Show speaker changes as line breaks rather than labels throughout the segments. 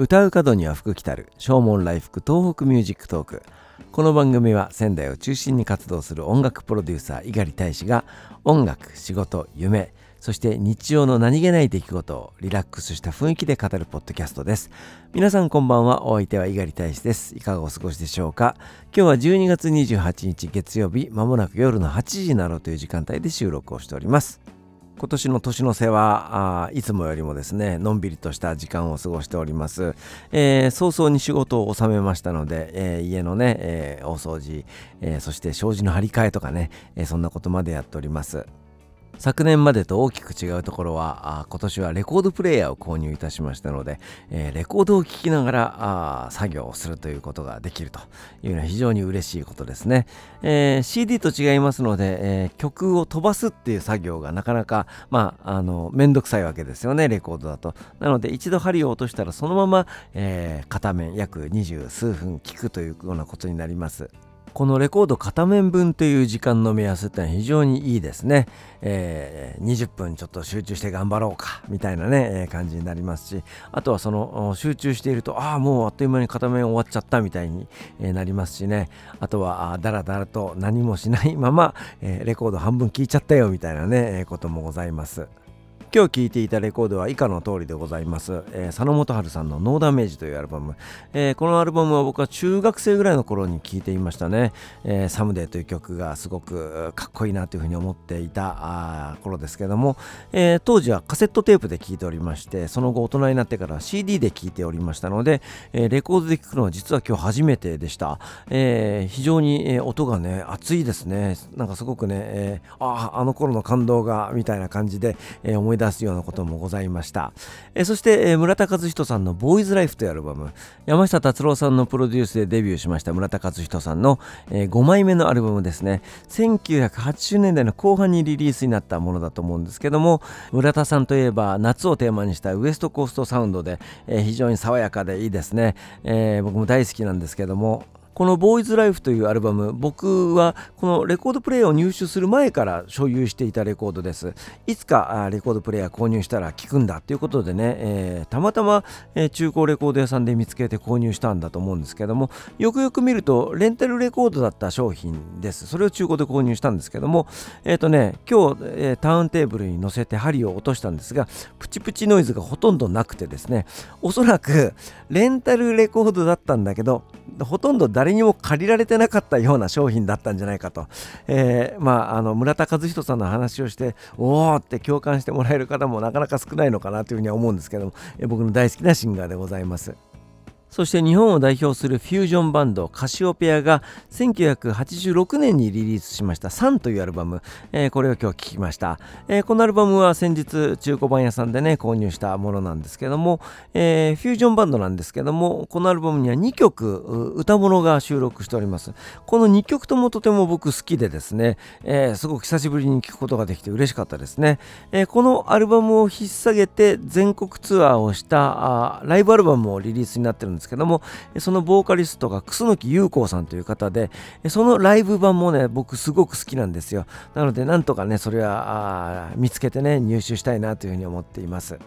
笑う門には福来たる唱門来福 TOHOKU MUSIC TALK。この番組は仙台を中心に活動する音楽プロデューサー猪狩太志が音楽仕事夢そして日常の何気ない出来事をリラックスした雰囲気で語るポッドキャストです。皆さんこんばんはお相手は猪狩太志です。いかがお過ごしでしょうか？今日は12月28日月曜日まもなく夜の8時になろうという時間帯で収録をしております。今年の年の瀬はあいつもよりもですねのんびりとした時間を過ごしております、えー、早々に仕事を収めましたので、えー、家のね、えー、大掃除、えそして障子の張り替えとかね、えそんなことまでやっております。昨年までと大きく違うところは今年はレコードプレーヤーを購入いたしましたので、えー、レコードを聴きながら作業をするということができるというのは非常に嬉しいことですね、えー、CD と違いますので、えー、曲を飛ばすっていう作業がなかなかまああのめんどくさいわけですよねレコードだと。なので一度針を落としたらそのまま、え片面約二十数分聴くというようなことになります。このレコード片面分という時間の目安ってのは非常にいいですね、えー、20分ちょっと集中して頑張ろうかみたいなね、えー、感じになりますしあとはその集中しているとああもうあっという間に片面終わっちゃったみたいに、え、なりますしねあとはだらだらと何もしないまま、えレコード半分聞いちゃったよみたいなね、えこともございます。今日聴いていたレコードは以下の通りでございます、えー、佐野元春さんの「ノーダメージ」というアルバム、えー、このアルバムは僕は中学生ぐらいの頃に聴いていましたね、えー、サムデーという曲がすごくかっこいいなというふうに思っていた頃ですけども、えー、当時はカセットテープで聴いておりましてその後大人になってから CD で聴いておりましたので、えー、レコードで聴くのは実は今日初めてでした、えー、非常に、え、音がね熱いですね。なんかすごくね、えー、あああの頃の感動がみたいな感じで、えー、思い出すようなこともございました。えそして、え村田和人さんのボーイズライフというアルバム、山下達郎さんのプロデュースでデビューしました村田和人さんの、え5枚目のアルバムですね。1980年代の後半にリリースになったものだと思うんですけども、村田さんといえば夏をテーマにしたウエストコーストサウンドで、え非常に爽やかでいいですね、え、僕も大好きなんですけども、この「ボーイズライフというアルバム僕はこのレコードプレイヤーを入手する前から所有していたレコードです。いつかレコードプレイヤー購入したら聴くんだということでね、えー、たまたま、中古レコード屋さんで見つけて購入したんだと思うんですけどもよくよく見るとレンタルレコードだった商品です。それを中古で購入したんですけどもえっ、ー、とね今日、えターンテーブルに乗せて針を落としたんですがプチプチノイズがほとんどなくてですねおそらくレンタルレコードだったんだけどほとんど誰にも借りられてなかったような商品だったんじゃないかと、えー、まあ、あの村田和人さんの話をしておおって共感してもらえる方もなかなか少ないのかなというふうには思うんですけども、え、僕の大好きなシンガーでございます。そして日本を代表するフュージョンバンドカシオペアが1986年にリリースしました「サン」というアルバム、えー、これを今日聴きました、えー、このアルバムは先日中古版屋さんでね購入したものなんですけども、えー、フュージョンバンドなんですけどもこのアルバムには2曲歌物が収録しております。この2曲ともとても僕好きでですね、えすごく久しぶりに聴くことができて嬉しかったですね、えこのアルバムを引っ提げて全国ツアーをしたライブアルバムもリリースになってるんです。ですけどもそのボーカリストが楠木優子さんという方でそのライブ版もね僕すごく好きなんですよ。なのでなんとかねそれは見つけてね入手したいなというふうに思っています。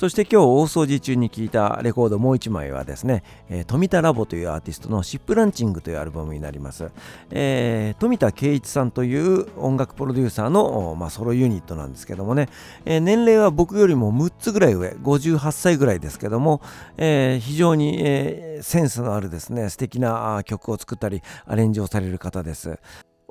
そして今日大掃除中に聴いたレコードもう一枚はですね、えー、富田ラボというアーティストのシップランチングというアルバムになります、えー、富田圭一さんという音楽プロデューサーの、まあ、ソロユニットなんですけどもね、えー、年齢は僕よりも6つぐらい上58歳ぐらいですけども、え非常に、えセンスのあるですね素敵な曲を作ったりアレンジをされる方です。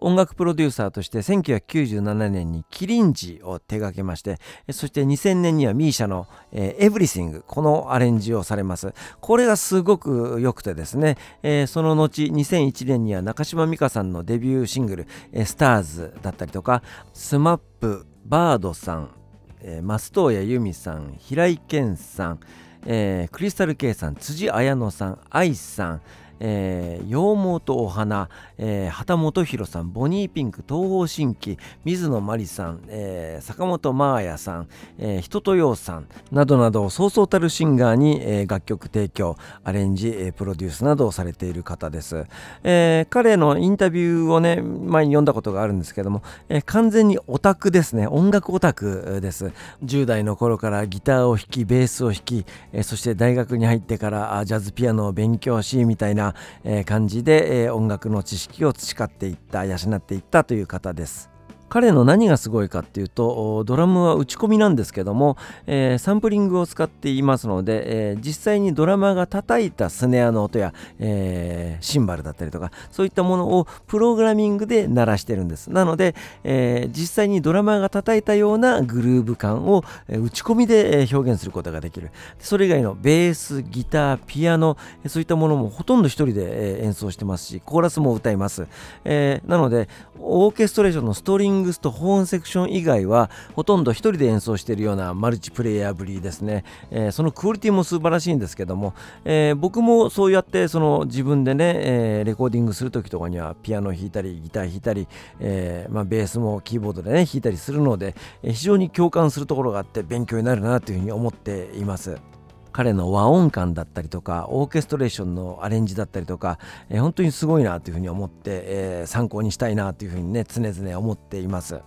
音楽プロデューサーとして1997年にキリンジを手掛けましてそして2000年には misia の、えー、エブリシングこのアレンジをされます。これがすごく良くてですね、えー、その後2001年には中島美嘉さんのデビューシングル「スターズだったりとか SMAP バードさん、えー、松任谷由実さん平井堅さん、えー、クリスタル K さん辻彩乃さん愛さんえー、羊毛とお花、えー、畑本博さんボニーピンク東方神起水野真理さん、えー、坂本真綾さん、えー、人とようさんなどなどそうそうたるシンガーに、えー、楽曲提供アレンジ、えー、プロデュースなどをされている方です、えー、彼のインタビューをね前に読んだことがあるんですけども、えー、完全にオタクですね。音楽オタクです。10代の頃からギターを弾きベースを弾き、えー、そして大学に入ってからジャズピアノを勉強しみたいな、感じで、音楽の知識を培っていった養っていったという方です。彼の何がすごいかっていうとドラムは打ち込みなんですけども、えー、サンプリングを使っていますので、えー、実際にドラマが叩いたスネアの音や、えー、シンバルだったりとかそういったものをプログラミングで鳴らしてるんです。なので、えー、実際にドラマが叩いたようなグルーヴ感を打ち込みで表現することができる。それ以外のベースギターピアノそういったものもほとんど一人で演奏してますしコーラスも歌います、えー、なのでオーケストレーションのストリングングスとホーンセクション以外はほとんど1人で演奏しているようなマルチプレイヤーぶりですね、えー、そのクオリティも素晴らしいんですけども、えー、僕もそうやってその自分でね、えー、レコーディングする時とかにはピアノ弾いたりギター弾いたり、えまあ、ベースもキーボードでね弾いたりするので、非常に共感するところがあって勉強になるなというふうに思っています。彼の和音感だったりとかオーケストレーションのアレンジだったりとか、えー、本当にすごいなというふうに思って、えー、参考にしたいなというふうにね常々思っています。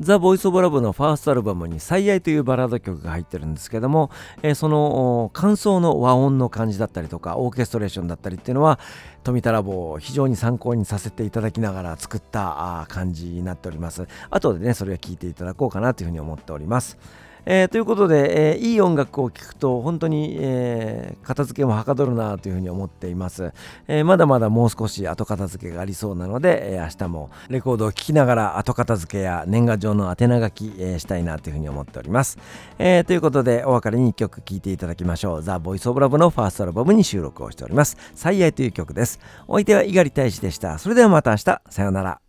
ザ・ボイス・オブ・ラブのファーストアルバムに「最愛」というバラード曲が入ってるんですけども、えー、その感想の和音の感じだったりとかオーケストレーションだったりっていうのは富田ラボを非常に参考にさせていただきながら作った感じになっております。後でねそれを聞いていただこうかなというふうに思っております。えー、ということで、えー、いい音楽を聴くと本当に、えー、片付けもはかどるなというふうに思っています、えまだまだもう少し後片付けがありそうなので、え明日もレコードを聴きながら後片付けや年賀状の宛名書き、えしたいなというふうに思っております、えということでお別れに1曲聴いていただきましょう。ザ・ボイス・オブ・ラブのファーストアルバムに収録をしております。最愛という曲です。お相手は猪狩大使でした。それではまた明日。さようなら。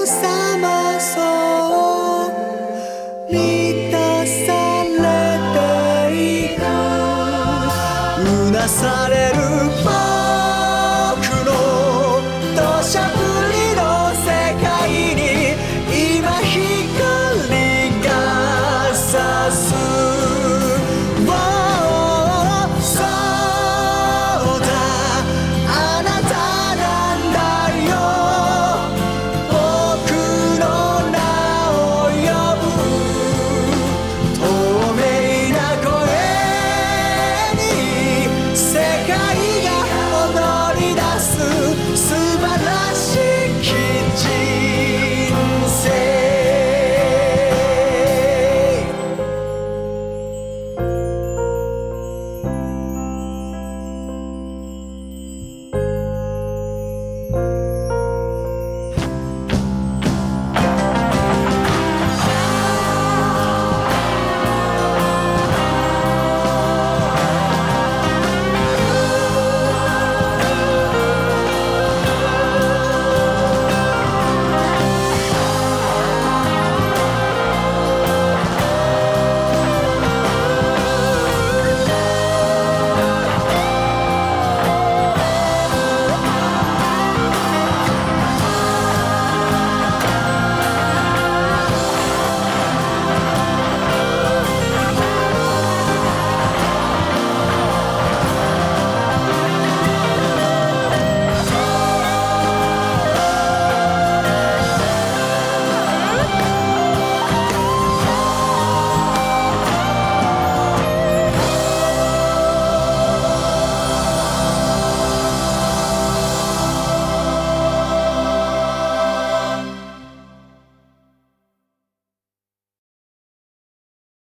alcançar.